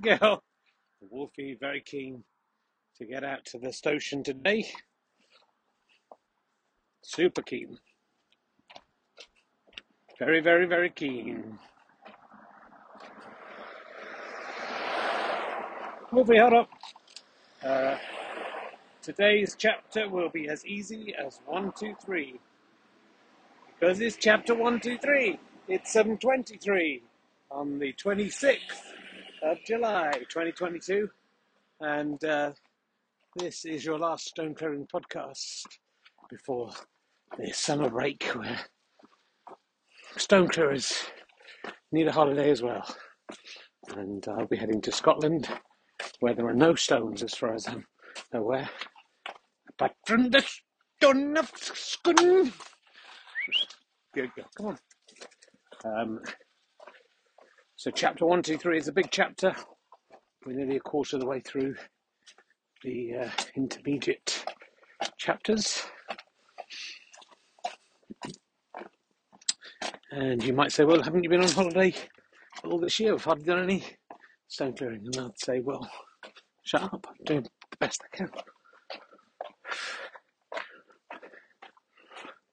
Girl. Wolfie, very keen to get out to the station today. Super keen. Very, very, very keen. Wolfie, hold up. Uh, today's chapter will be as easy as one, two, three. Because it's chapter one, two, three. It's 723 on the 26th of July 2022. And uh, this is your last stone clearing podcast before the summer break where stone clearers need a holiday as well. And I'll be heading to Scotland where there are no stones as far as I'm aware. But from the stone of Scotland. Good girl, come on. Um, so chapter one, two, three is a big chapter. We're nearly a quarter of the way through the uh, intermediate chapters. And you might say, well, haven't you been on holiday all this year? I've hardly done any stone clearing. And I'd say, well, shut up. I'm doing the best I can.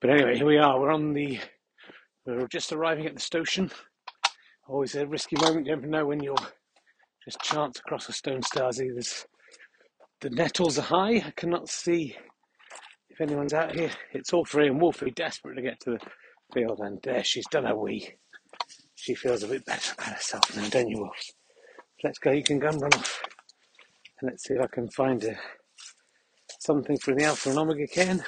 But anyway, here we are. We're on the, we're just arriving at the station. Always a risky moment. You never know when you'll just chance across a stone stasi. There's, the nettles are high. I cannot see if anyone's out here. It's all free and Wolfie desperate to get to the field, and there she's done her wee. She feels a bit better about herself now, don't you, Wolves? Let's go. You can go and run off, and let's see if I can find uh, something for the Alpha and Omega can. A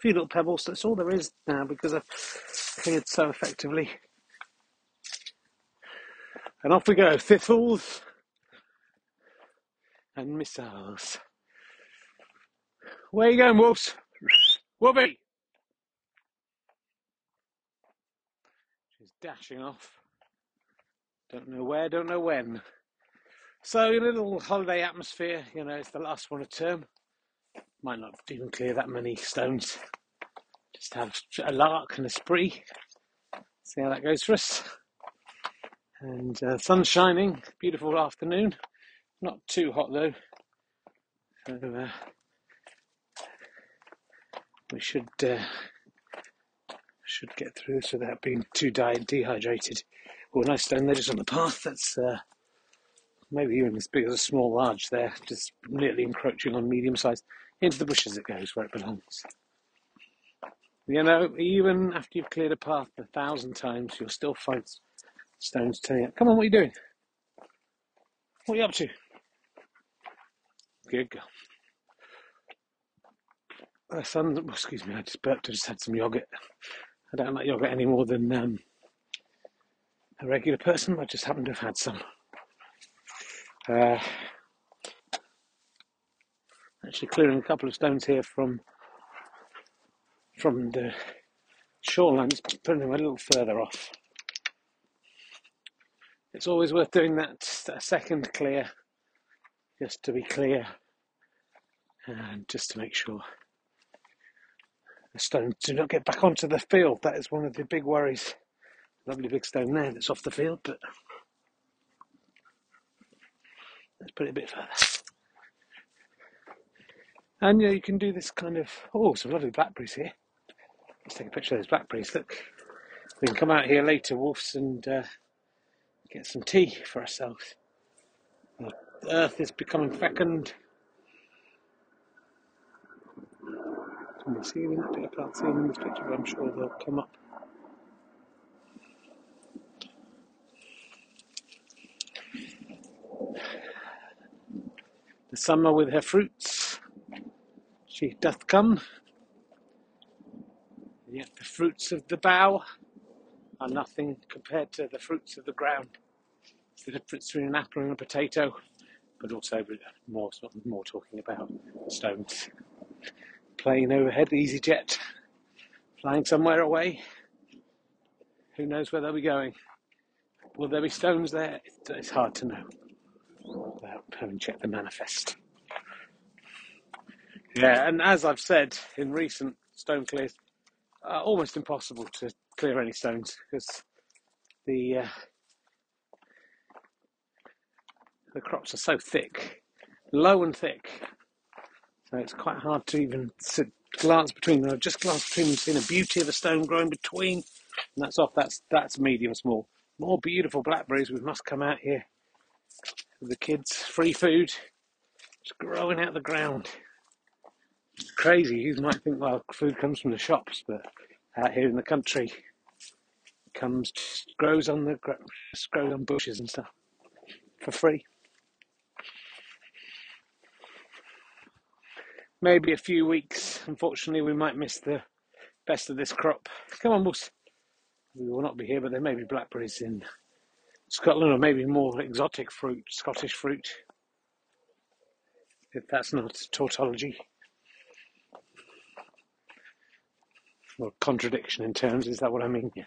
few little pebbles. That's all there is now because I've cleared so effectively. And off we go. Thistles and missiles. Where you going, Wolves? Wolfie! She's dashing off. Don't know where, don't know when. So, a little holiday atmosphere, you know, it's the last one of term. Might not even clear that many stones. Just have a lark and a spree. See how that goes for us. And uh, sun's shining, beautiful afternoon. Not too hot though. So, uh, we should uh, should get through this without being too di- dehydrated. Oh, nice stone there just on the path. That's uh, maybe even as big as a small large there, just nearly encroaching on medium size. Into the bushes it goes where it belongs. You know, even after you've cleared a path a thousand times, you'll still find stones turning up. Come on, what are you doing? What are you up to? Good girl. Uh, son, oh, excuse me, I just burped. I just had some yogurt. I don't like yogurt any more than um, a regular person. I just happen to have had some. Uh, actually, clearing a couple of stones here from from the shoreline, just putting them a little further off. It's always worth doing that a second clear, just to be clear, and just to make sure the stones do not get back onto the field. That is one of the big worries. Lovely big stone there that's off the field, but let's put it a bit further. And yeah, you can do this kind of oh, some lovely blackberries here. Let's take a picture of those blackberries. Look, we can come out here later, wolves, and uh, get some tea for ourselves. The earth is becoming fecund. Can we see them? I can't see them in this picture, but I'm sure they'll come up. The summer with her fruits, she doth come. Yet the fruits of the bough are nothing compared to the fruits of the ground. It's the difference between an apple and a potato, but also more, more talking about stones. Plane overhead, EasyJet, flying somewhere away. Who knows where they'll be going? Will there be stones there? It's hard to know without having checked the manifest. Yeah, and as I've said in recent stone clears, uh, almost impossible to clear any stones because the uh, the crops are so thick, low and thick, so it's quite hard to even sit, glance between them. I've just glanced between them, seen a beauty of a stone growing between, and that's off. That's that's medium small. More beautiful blackberries. We must come out here the kids. Free food, just growing out of the ground. Crazy. You might think, well, food comes from the shops, but out here in the country, it comes grows on the grows on bushes and stuff for free. maybe a few weeks. Unfortunately, we might miss the best of this crop. Come on. We will not be here, but there may be blackberries in Scotland or maybe more exotic fruit, Scottish fruit. If that's not tautology. Or contradiction in terms, is that what I mean? Yeah.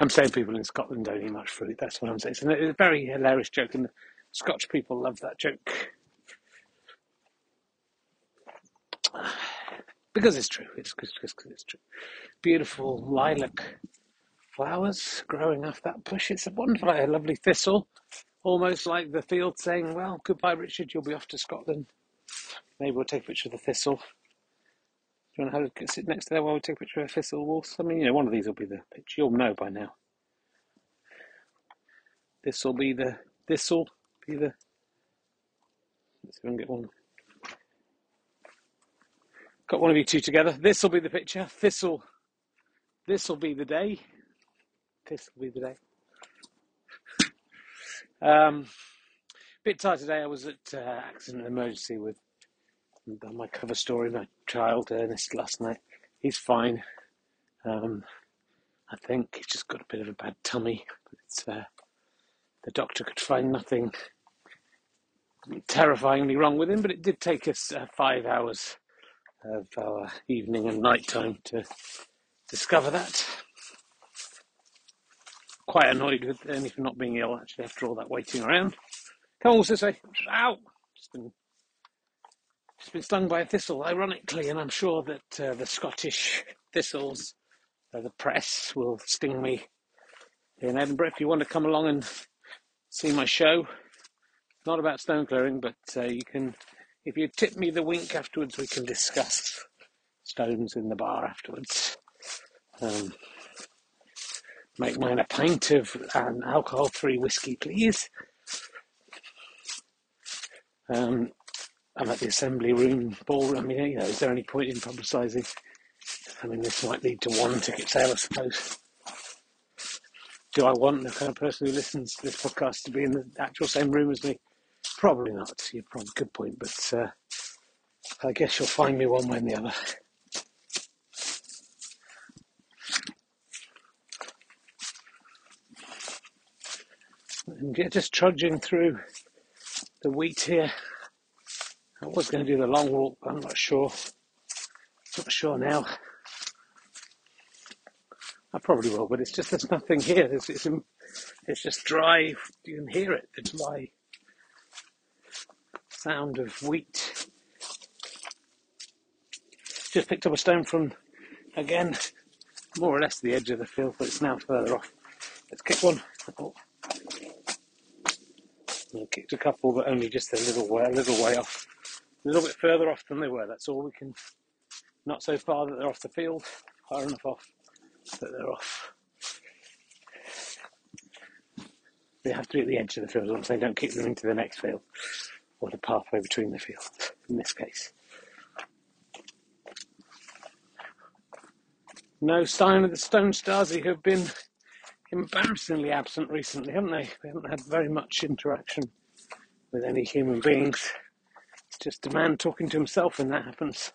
I'm saying people in Scotland don't eat much fruit, that's what I'm saying. It's a very hilarious joke, and Scotch people love that joke. because it's true. It's because it's true. Beautiful lilac flowers growing off that bush. It's a wonderful, a lovely thistle, almost like the field saying, "Well, goodbye, Richard. You'll be off to Scotland. Maybe we'll take a picture of the thistle." Do you want to have sit next to there while we take a picture of a thistle? I mean, you know, one of these will be the picture. You'll know by now. This will be the. This will be the. Let's see if I can get one. Got one of you two together. This will be the picture. This will, this will be the day. This will be the day. Um, bit tired today. I was at uh, accident emergency with my cover story, my child Ernest last night. He's fine. Um, I think he's just got a bit of a bad tummy. Uh, the doctor could find nothing terrifyingly wrong with him, but it did take us uh, five hours of our evening and night time to discover that. Quite annoyed with Ernie for not being ill actually after all that waiting around. Come on, say, ow! Just been, been stung by a thistle, ironically, and I'm sure that uh, the Scottish thistles, uh, the press, will sting me in Edinburgh. If you want to come along and see my show, not about stone clearing, but uh, you can if you tip me the wink afterwards, we can discuss stones in the bar afterwards. Um, make mine a pint of an alcohol-free whiskey, please. Um, I'm at the assembly room ballroom. You know, is there any point in publicising? I mean, this might lead to one ticket sale, I suppose. Do I want the kind of person who listens to this podcast to be in the actual same room as me? Probably not. You're probably good point, but uh, I guess you'll find me one way or the other. And yeah, just trudging through the wheat here. I was going to do the long walk, but I'm not sure. Not sure now. I probably will, but it's just there's nothing here. It's, it's, it's just dry. You can hear it. The dry sound of wheat. Just picked up a stone from, again, more or less the edge of the field, but it's now further off. Let's kick one. Oh. I kicked a couple, but only just a little way, a little way off. A little bit further off than they were. That's all we can. Not so far that they're off the field, far enough off that they're off. They have to be at the edge of the field. I'm saying don't kick them into the next field or the pathway between the fields in this case. No sign of the Stone Stasi who have been embarrassingly absent recently, haven't they? We haven't had very much interaction with any human beings. Just a man talking to himself when that happens.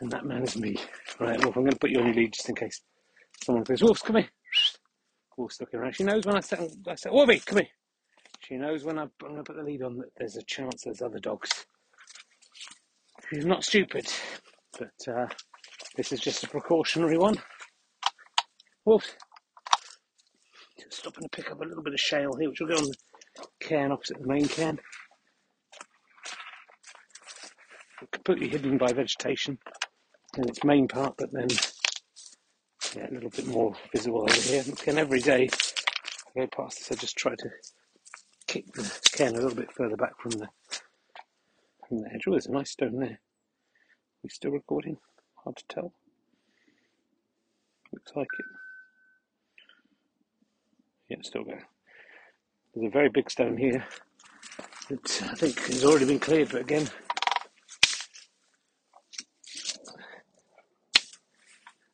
And that man is me. Right, Wolf, I'm going to put you on your lead just in case someone goes, Wolf, come here. Wolf's looking around. She knows when I say, I Wolfie, come here. She knows when I, I'm going to put the lead on that there's a chance there's other dogs. She's not stupid, but uh, this is just a precautionary one. Wolf, just stopping to pick up a little bit of shale here, which will go on the cairn opposite the main cairn. Completely hidden by vegetation in its main part, but then yeah, a little bit more visible over here. And every day I go past this, I just try to kick the cairn a little bit further back from the from the edge. Oh, there's a nice stone there. We still recording? Hard to tell. Looks like it. Yeah, it's still going. There's a very big stone here that I think has already been cleared, but again,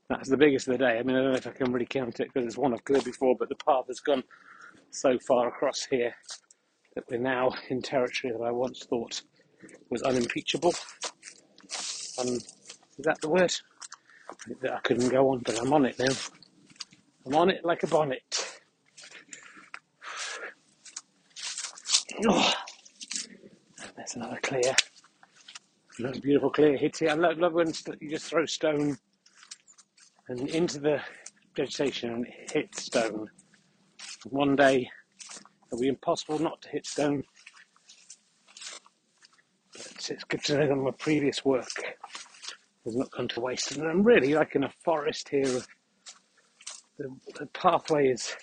that's the biggest of the day. I mean, I don't know if I can really count it because it's one I've cleared before, but the path has gone so far across here that we're now in territory that I once thought was unimpeachable. Um, is that the word? That I couldn't go on, but I'm on it now. I'm on it like a bonnet. Oh, there's another clear. Another beautiful clear hit here. I love, love when you just throw stone and into the vegetation and hit stone. One day it'll be impossible not to hit stone. But it's good to know that my previous work has not gone to waste. And I'm really like in a forest here. The, the pathway is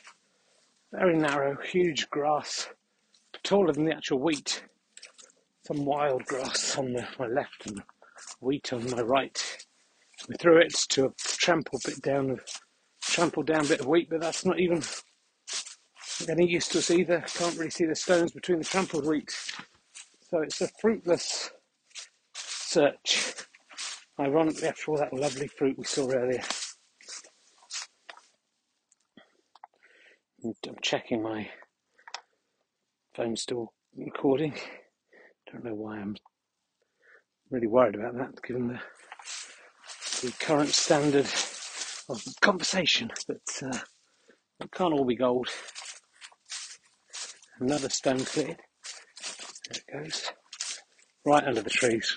very narrow, huge grass, taller than the actual wheat. Some wild grass on the, my left and wheat on my right. We threw it to a trample bit down, a trampled down bit of wheat, but that's not even any use to us either. Can't really see the stones between the trampled wheat. So it's a fruitless search. Ironically, after all that lovely fruit we saw earlier. I'm checking my phone still recording. Don't know why I'm really worried about that, given the the current standard of conversation, but uh, it can't all be gold. Another stone cleared. There it goes. Right under the trees.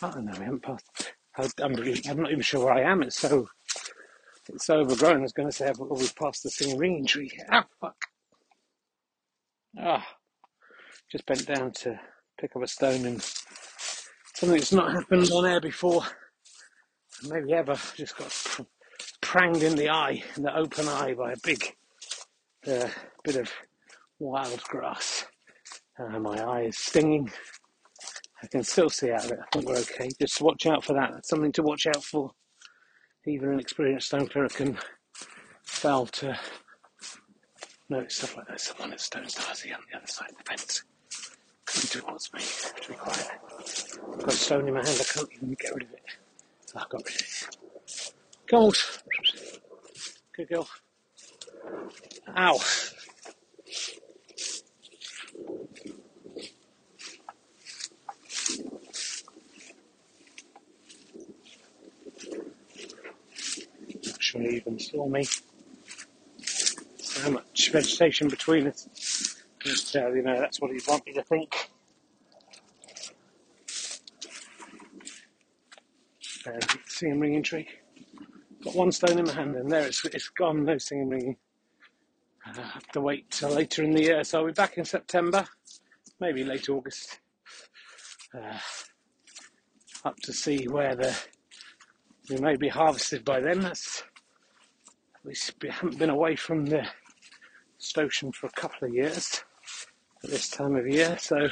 Don't know, we haven't passed. I'm, really, I'm not even sure where I am. It's so it's so overgrown. I was going to say, oh, we've passed the singing ringing tree. Ah, fuck. Ah, just bent down to pick up a stone and something that's not happened on air before, maybe ever, just got pranged in the eye, in the open eye by a big uh, bit of wild grass. Uh, my eye is stinging. I can still see out of it. I think we're okay. Just watch out for that. That's something to watch out for. Even an experienced stone clearer can fail to notice stuff like that. Someone at Stone Stasi on the other side of the fence towards me. To be quiet. I've got a stone in my hand, I can't even get rid of it. I've got rid of it. Gold. Good girl. Ow. Not sure even saw me. So much vegetation between us. Uh, you know, that's what he'd want me to think. Uh, singing ringing tree. Got one stone in my hand and there it's, it's gone, no singing ringing. I have to wait till later in the year, so I'll be back in September, maybe late August, uh, up to see where the we may be harvested by then. That's we haven't been away from the Stotion for a couple of years at this time of year, so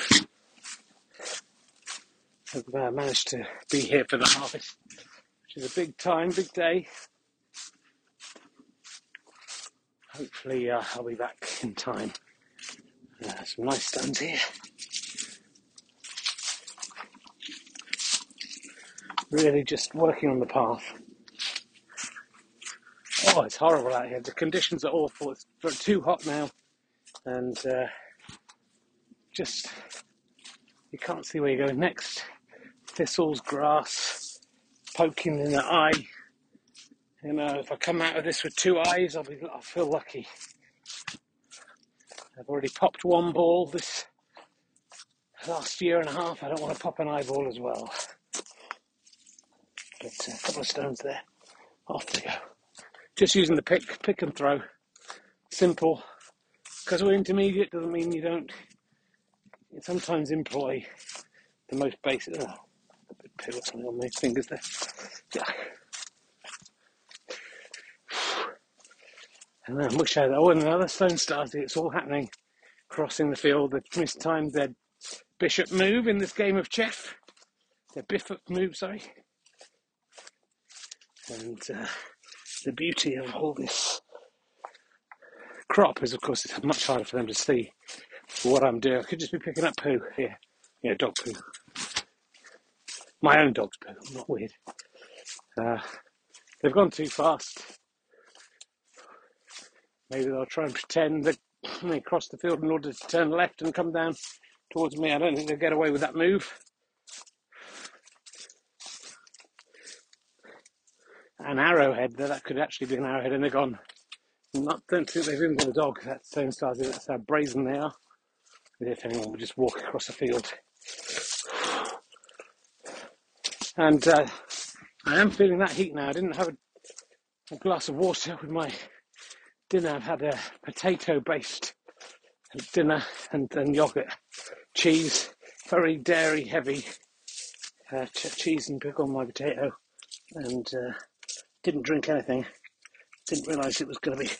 I've uh, managed to be here for the harvest, which is a big time, big day. Hopefully, uh, I'll be back in time. Uh, some nice stones here. Really just working on the path. Oh, it's horrible out here. The conditions are awful. It's too hot now, and uh, just you can't see where you're going next. Thistles, grass, poking in the eye. You know, if I come out of this with two eyes, I'll be, I'll feel lucky. I've already popped one ball this last year and a half. I don't want to pop an eyeball as well. But uh, a couple of stones there. Off they go. Just using the pick, pick and throw. Simple. Because we're intermediate doesn't mean you don't sometimes employ the most basic. Oh, a bit poo or something on my fingers there. Yeah. And then I had, oh, and another stone started. It's all happening. Crossing the field, the mistimed their bishop move in this game of chess. Their bishop move, sorry. And uh, the beauty of all this crop is, of course, it's much harder for them to see what I'm doing. I could just be picking up poo here. Yeah, dog poo. My own dog's poo, I'm not weird. Uh, they've gone too fast. Maybe they'll try and pretend that they cross the field in order to turn left and come down towards me. I don't think they'll get away with that move. An arrowhead, that could actually be an arrowhead, and they're gone. Not, don't think they've even got a dog. That same size. That's how brazen they are. If anyone would just walk across the field. And uh, I am feeling that heat now. I didn't have a, a glass of water with my dinner. I've had a potato based dinner and, and yogurt, cheese, very dairy heavy uh, ch- cheese and pickle on my potato, and uh, didn't drink anything. Didn't realise it was going to be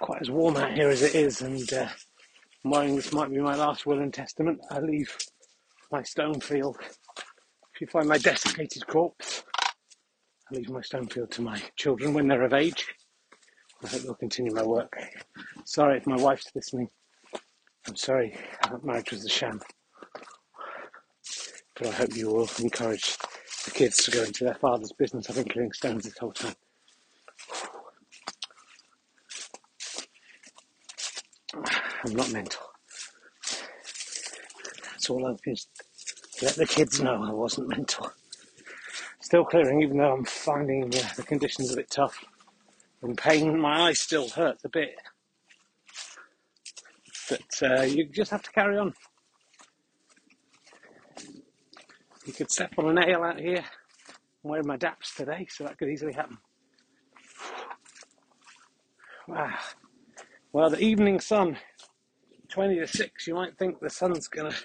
quite as warm out here as it is, and uh, I'm this might be my last will and testament. I leave my stone field. If you find my desiccated corpse, I leave my stone field to my children when they're of age. I hope they'll continue my work. Sorry if my wife's listening. I'm sorry that marriage was a sham. But I hope you will encourage the kids to go into their father's business. I've been clearing stones this whole time. I'm not mental. That's all I've just let the kids know I wasn't mental. Still clearing, even though I'm finding uh, the conditions a bit tough. In pain, my eye still hurts a bit. But uh, you just have to carry on. You could step on a nail out here. I'm wearing my daps today, so that could easily happen. Wow. Well, the evening sun 20 to 6, you might think the sun's going to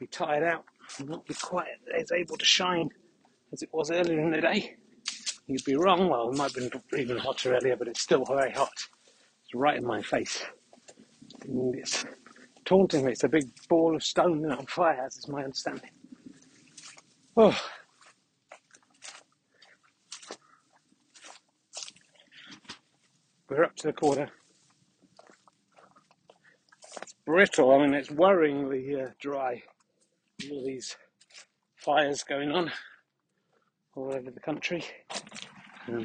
be tired out and not be quite as able to shine as it was earlier in the day. You'd be wrong. Well, it might have been even hotter earlier, but it's still very hot. It's right in my face. It's taunting me. It's a big ball of stone on fire, as is my understanding. Oh. We're up to the corner It's brittle. I mean, it's worryingly uh, dry. All these fires going on all over the country. Um,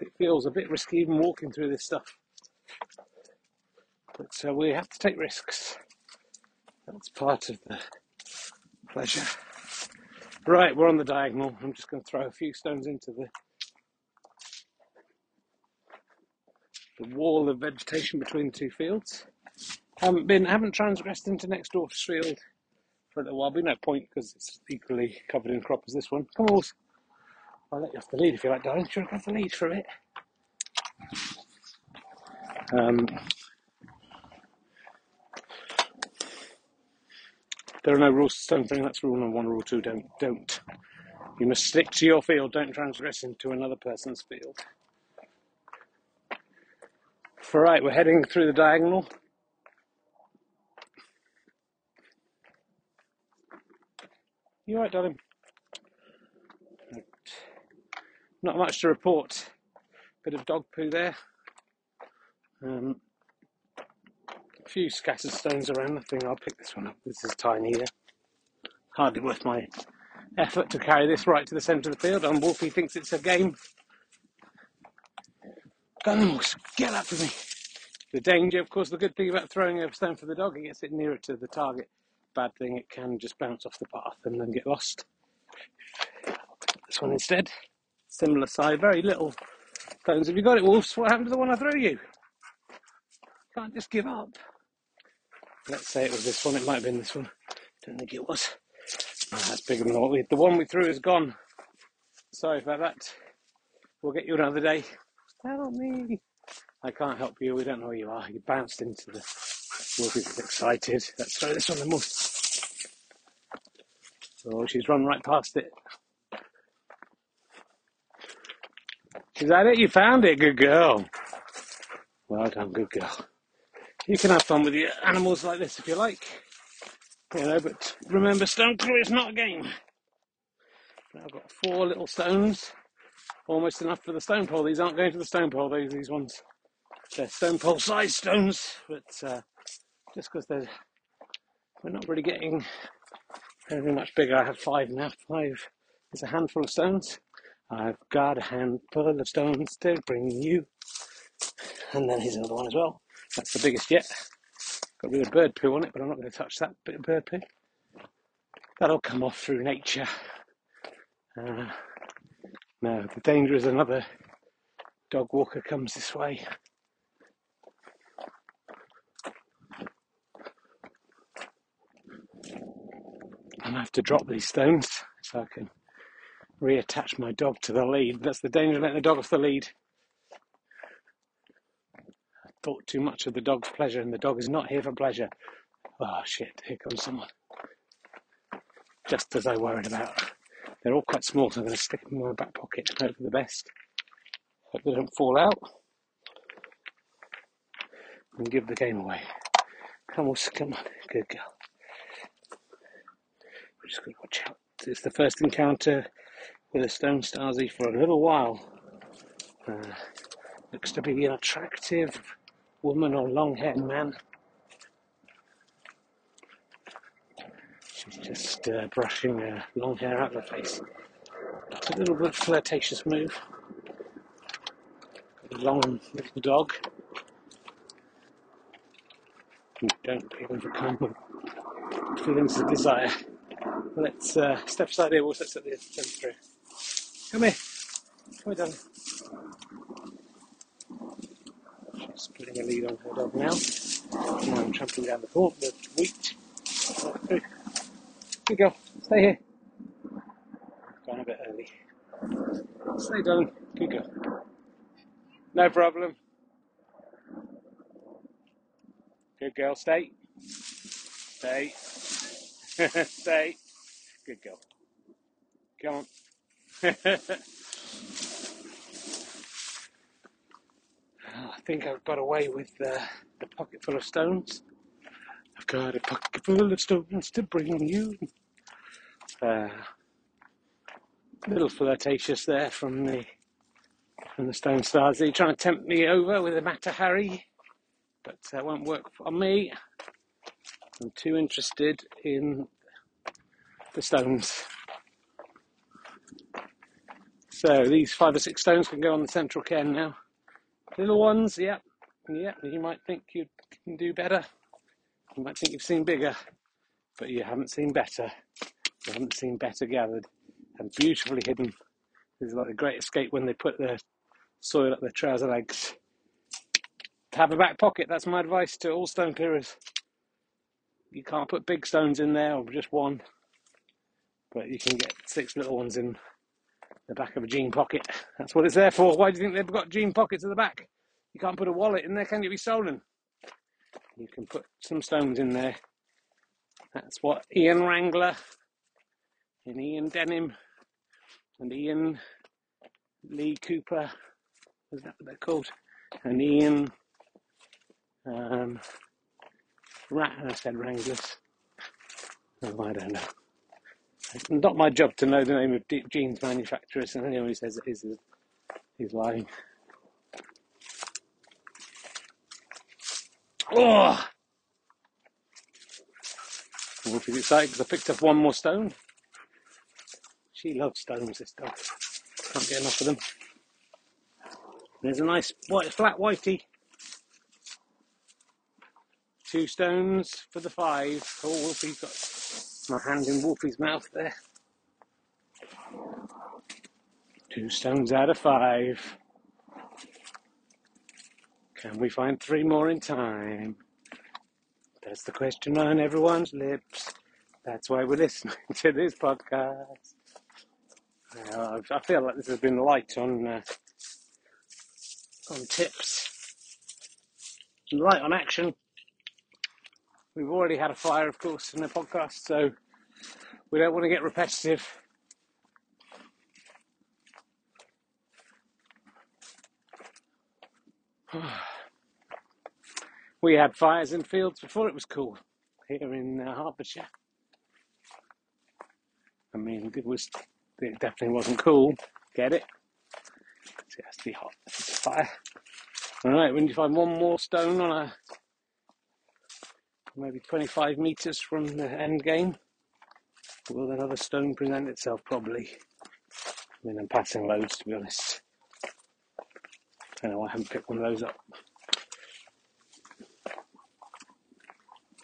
it, feels a bit risky even walking through this stuff. But uh, we have to take risks. That's part of the pleasure. Right, we're on the diagonal. I'm just going to throw a few stones into the the wall of vegetation between the two fields. Haven't been, haven't transgressed into next door's field for a little while. Be no point because it's equally covered in crop as this one. Come on, I'll let you off the lead if you like, darling. Sure, have the lead for it. Um, there are no rules to stone thing. That's rule number one. Rule two: don't don't. You must stick to your field. Don't transgress into another person's field. Right, we're heading through the diagonal. You right, darling? Not much to report. Bit of dog poo there. Um, a few scattered stones around. I think I'll pick this one up. This is tiny here. Hardly worth my effort to carry this right to the centre of the field. And Wolfie thinks it's a game. Gunnels, get up me. The danger, of course, the good thing about throwing a stone for the dog, it gets it nearer to the target. Bad thing, it can just bounce off the path and then get lost. This one instead, similar size, very little stones. Have you got it, Wolves? What happened to the one I threw you? Can't just give up. Let's say it was this one. It might have been this one. Don't think it was. Oh, that's bigger than what we. The one we threw is gone. Sorry about that. We'll get you another day. Help me. I can't help you. We don't know where you are. You bounced into the. Wolfie's excited. Let's throw this on the Wolf. Oh, she's run right past it. Is that it? You found it. Good girl. Well done. Good girl. You can have fun with your animals like this if you like. You know, but remember, stone crew is not a game. Now I've got four little stones, almost enough for the stone pole. These aren't going to the stone pole, these, these ones. They're stone pole size stones, but uh, just because they're, we're not really getting very much bigger. I have five now. Five is a handful of stones. I've got a handful of stones to bring you. And then here's another one as well. That's the biggest yet. Got a bit of bird poo on it, but I'm not going to touch that bit of bird poo. That'll come off through nature. Uh, no, the danger is another dog walker comes this way. And I have to drop these stones so I can reattach my dog to the lead. That's the danger of letting the dog off the lead. I thought too much of the dog's pleasure, and the dog is not here for pleasure. Oh shit, here comes someone. Just as I worried about. They're all quite small, so I'm going to stick them in my back pocket and hope for the best. Hope they don't fall out. And give the game away. Come on, come on, good girl. Just going to watch out. It's the first encounter with a stone stasi for a little while. Uh, looks to be an attractive woman or long-haired man. She's just uh, brushing her long hair out of her face. It's a little bit flirtatious move. A long little dog. Don't become with feelings of desire. Let's uh, step aside here, we'll set the them through. Come here. Come here, darling. She's putting a lead on her dog now. Now I'm trampling down the court, the wheat. Good girl. Stay here. Gone a bit early. Stay down. Good girl. No problem. Good girl. Stay. Stay. Stay. Good girl. Come on. I think I've got away with uh, the pocket full of stones. I've got a pocket full of stones to bring on you. Uh, a little flirtatious there from the from the Stone Stasi. They're trying to tempt me over with a Mata Hari, but that won't work on me. I'm too interested in the stones. So these five or six stones can go on the central cairn now. Little ones, yep, yep. You might think you can do better. You might think you've seen bigger, but you haven't seen better. You haven't seen better gathered and beautifully hidden. This is like a great escape when they put the soil up their trouser legs. Have a back pocket, that's my advice to all stone clearers. You can't put big stones in there or just one, but you can get six little ones in the back of a jean pocket. That's what it's there for. Why do you think they've got jean pockets at the back? You can't put a wallet in there, can you? Be stolen. You can put some stones in there. That's what Ian Wrangler and Ian Denham and Ian Lee Cooper, is that what they're called? And Ian um, Rat, I said Wranglers. Oh, I don't know. It's not my job to know the name of jeans manufacturers, and anyone who says it is, is lying. Oh! Wolfie's excited because I picked up one more stone. She loves stones, this dog. Can't get enough of them. There's a nice white, flat whitey. Two stones for the five. Oh, Wolfie's got my hand in Wolfie's mouth there. Two stones out of five. Can we find three more in time? That's the question on everyone's lips. That's why we're listening to this podcast. Uh, I feel like this has been light on uh, on tips, light on action. We've already had a fire, of course, in the podcast, so we don't want to get repetitive. we had fires in fields before it was cool here in uh, Hertfordshire. I mean, it was it definitely wasn't cool. Get it? it has to be hot. It's a fire. All right, when you find one more stone on a maybe 25 meters from the end game, will another stone present itself? Probably. I mean, I'm passing loads to be honest. I know I haven't picked one of those up.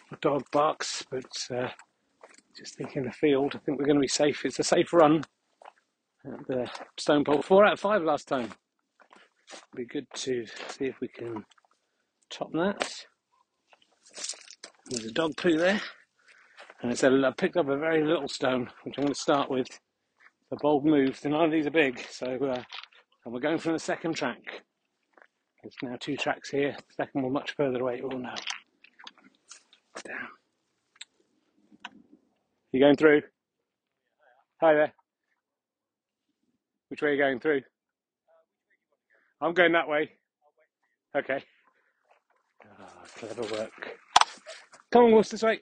The dog barks, but uh, just thinking the field, I think we're going to be safe. It's a safe run at the stone pole. Four out of five last time. Be good to see if we can top that. There's a dog poo there. And I said, I picked up a very little stone, which I'm going to start with. A bold move. So none of these are big, so uh, and we're going from the second track. There's now two tracks here. The second one much further away. Oh no! Damn. You going through? Hi there. Which way are you going through? I'm going that way. Okay. Oh, clever work. Come on, Wolf, this way.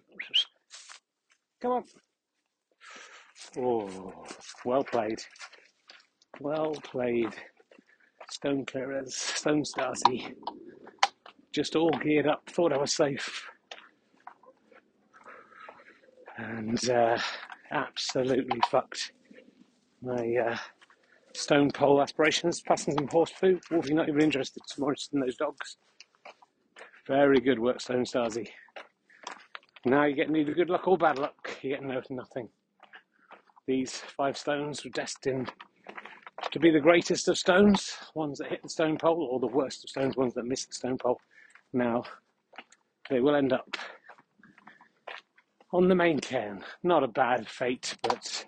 Come on. Oh, well played. Well played. Stone clearers, stone Stasi. Just all geared up, thought I was safe. And uh, absolutely fucked my uh, stone pole aspirations, passing some horse poo. Wolfie not even interested, more interested in those dogs. Very good work, Stone Stasi. Now you're getting either good luck or bad luck. You're getting no nothing. These five stones were destined to be the greatest of stones, ones that hit the stone pole, or the worst of stones, ones that miss the stone pole. Now they will end up on the main cairn. Not a bad fate, but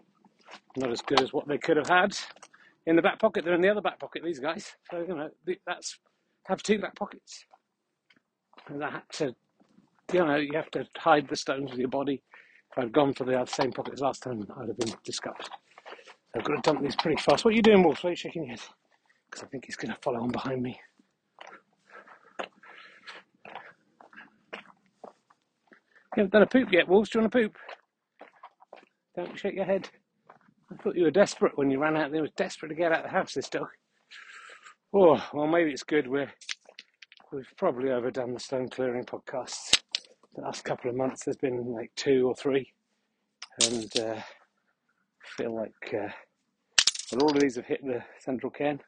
not as good as what they could have had in the back pocket. They're in the other back pocket, these guys. So, you know, that's have two back pockets. I had to, you know, you have to hide the stones with your body. If I'd gone for the same pockets last time, I'd have been disgusted. I've got to dump these pretty fast. What are you doing, Wolf? Why are you shaking your head? Because I think he's going to follow on behind me. You haven't done a poop yet, Wolves. Do you want to poop? Don't shake your head. I thought you were desperate when you ran out there. was desperate to get out of the house, this dog. Oh, well, maybe it's good. We're, we've probably overdone the stone clearing podcasts. The last couple of months, there's been like two or three. And uh, I feel like uh, well, all of these have hit the central cairn.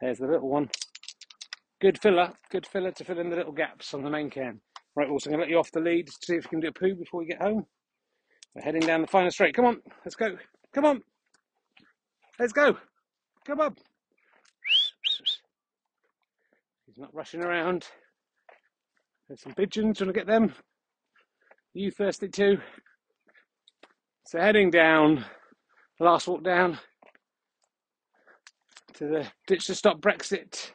There's the little one. Good filler, good filler to fill in the little gaps on the main cairn. Right, also going to let you off the lead to see if you can do a poo before we get home. We're heading down the final straight. Come on, let's go. Come on. Let's go. Come on. He's not rushing around. There's some pigeons. Trying to get them? You thirsty too? So heading down, last walk down to the ditch to stop Brexit.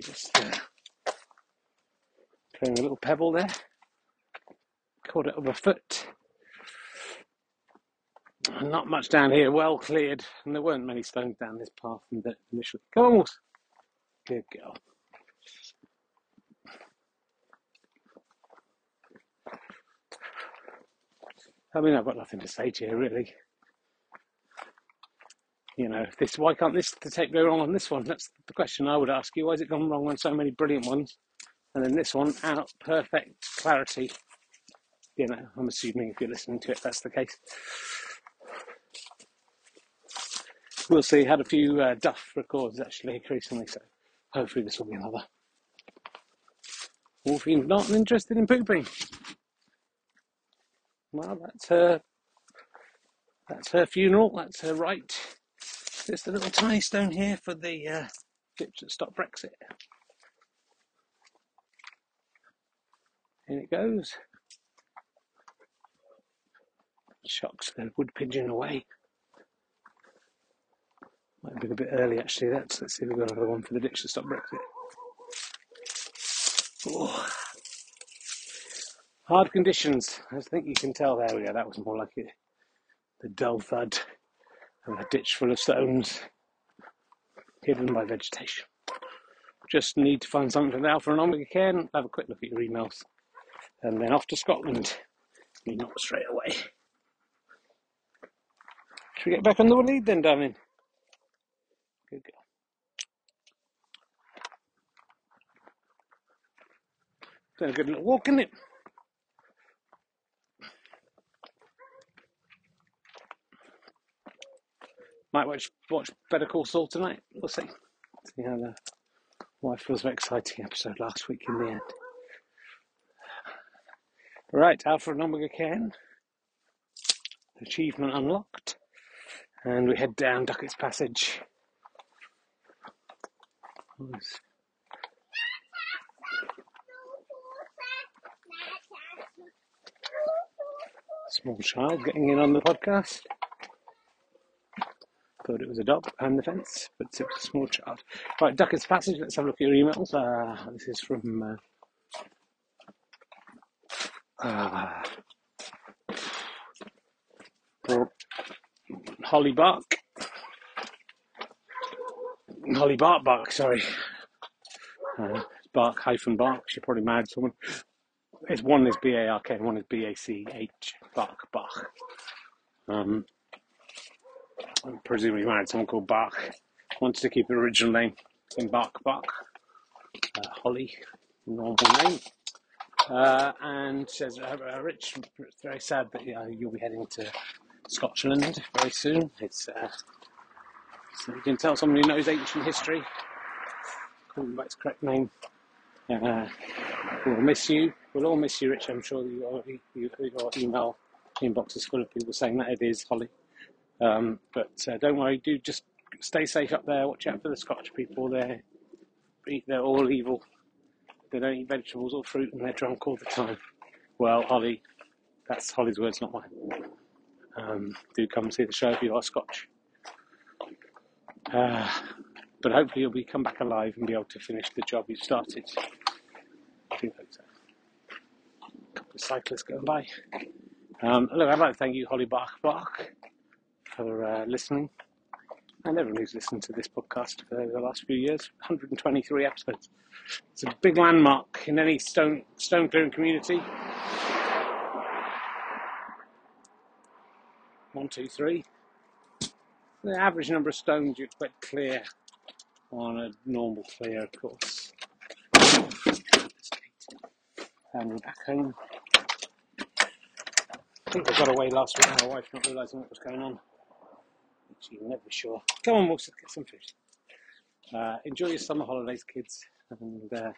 Just uh, a little pebble there. Caught it over foot. Not much down here, well cleared, and there weren't many stones down this path initially. Come on, Wolf. Good girl. I mean, I've got nothing to say to you, really. You know, this why can't this the tape go wrong on this one? That's the question I would ask you. Why has it gone wrong on so many brilliant ones, and then this one out perfect clarity? You know, I'm assuming if you're listening to it, that's the case we'll see. Had a few uh, Duff records actually recently, so hopefully this will be another. Wolfie's not interested in pooping. Well, that's her. That's her funeral. That's her right. There's the little tiny stone here for the uh, that stop Brexit. In it goes. Shocks the wood pigeon away. Might have been a bit early actually. That's let's see if we've got another one for the ditch to stop Brexit. Oh. Hard conditions. I think you can tell. There we go. That was more like it. The dull thud of a ditch full of stones, hidden by vegetation. Just need to find something for Alpha and Omega Cairn. Have a quick look at your emails, and then off to Scotland. You're not straight away. Should we get back on the lead then, darling? Good girl. Been a good little walk, isn't it? Might watch watch Better Call Saul tonight. We'll see. See how the wife was an exciting episode last week in the end. Right, Alpha and Omega Cairn. Achievement unlocked. And we head down Duckett's Passage. Nice. Small child getting in on the podcast. Thought it was a dog behind the fence, but it was a small child. Right, Duckett's Passage, let's have a look at your emails. Uh, this is from uh, uh, Holly Bark. Holly Bark Bark, sorry. Uh, Bark hyphen Bark, she probably married someone. It's one is B A R K and one is B A C H Bark Bark. Um, presumably married someone called Bach. Wanted to keep the original name in Bark Bark. Uh, Holly, normal name. Uh, and says, uh, uh, Rich, very sad that uh, you'll be heading to Scotland very soon. It's uh, so you can tell someone who knows ancient history, by its correct name. Uh, we'll miss you. We'll all miss you, Rich. I'm sure your, your email inbox is full of people saying that it is Holly. Um, but uh, don't worry, do just stay safe up there. Watch out for the Scottish people. They're they're all evil. They don't eat vegetables or fruit, and they're drunk all the time. Well, Holly, that's Holly's words, not mine. Um, do come see the show if you are Scotch. Uh, but hopefully you'll be come back alive and be able to finish the job you started. I so. A couple of cyclists going by. Um, look, I'd like to thank you, Holly Bach Bach, for uh, listening, and everyone who's listened to this podcast for the last few years. 123 episodes. It's a big landmark in any stone stone clearing community. One, two, three. The average number of stones you expect clear on a normal clear course. And we're back home. I think I got away last week. My wife not realising what was going on. She's never sure. Come on, we'll get some food. Uh, enjoy your summer holidays, kids, and uh,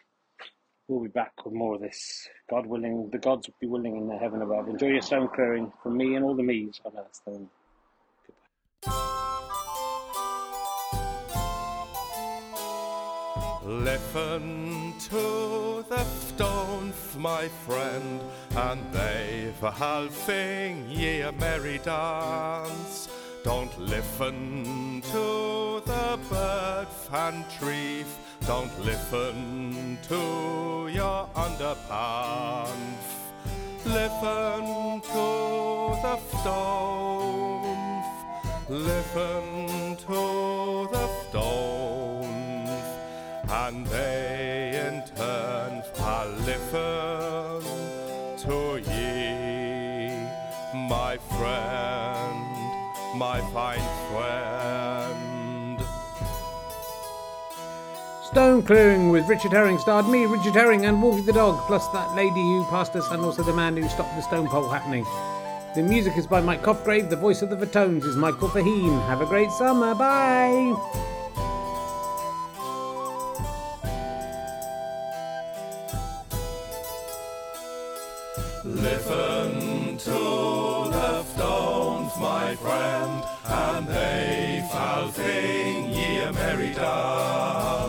we'll be back with more of this. God willing, the gods will be willing in the heaven above. Enjoy your stone clearing from me and all the me's on earth. Then. Listen to the stones, my friend, and they've a halving ye a merry dance. Don't listen to the bird and tree. Don't listen to your underpants. Listen to the stones. Listen to the stones. Stone Clearing with Richard Herring starred me, Richard Herring, and Wolfie the dog, plus that lady who passed us and also the man who stopped the stone pole happening. The music is by Mike Cosgrave, the voice of the Vertones is Michael Faheen. Have a great summer, bye! Listen to the stones, my friend, and they shall sing ye a merry dance.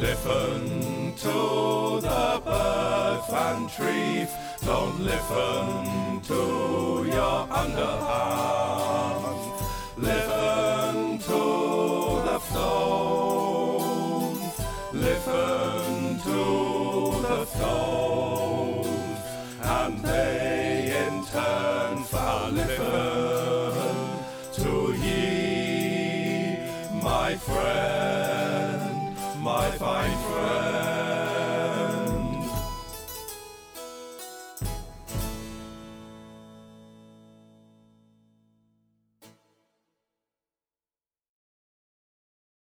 Listen to the birds and trees, don't listen to your underhands. Listen to the stones, listen to the stones, and they in turn shall listen to ye, my friend.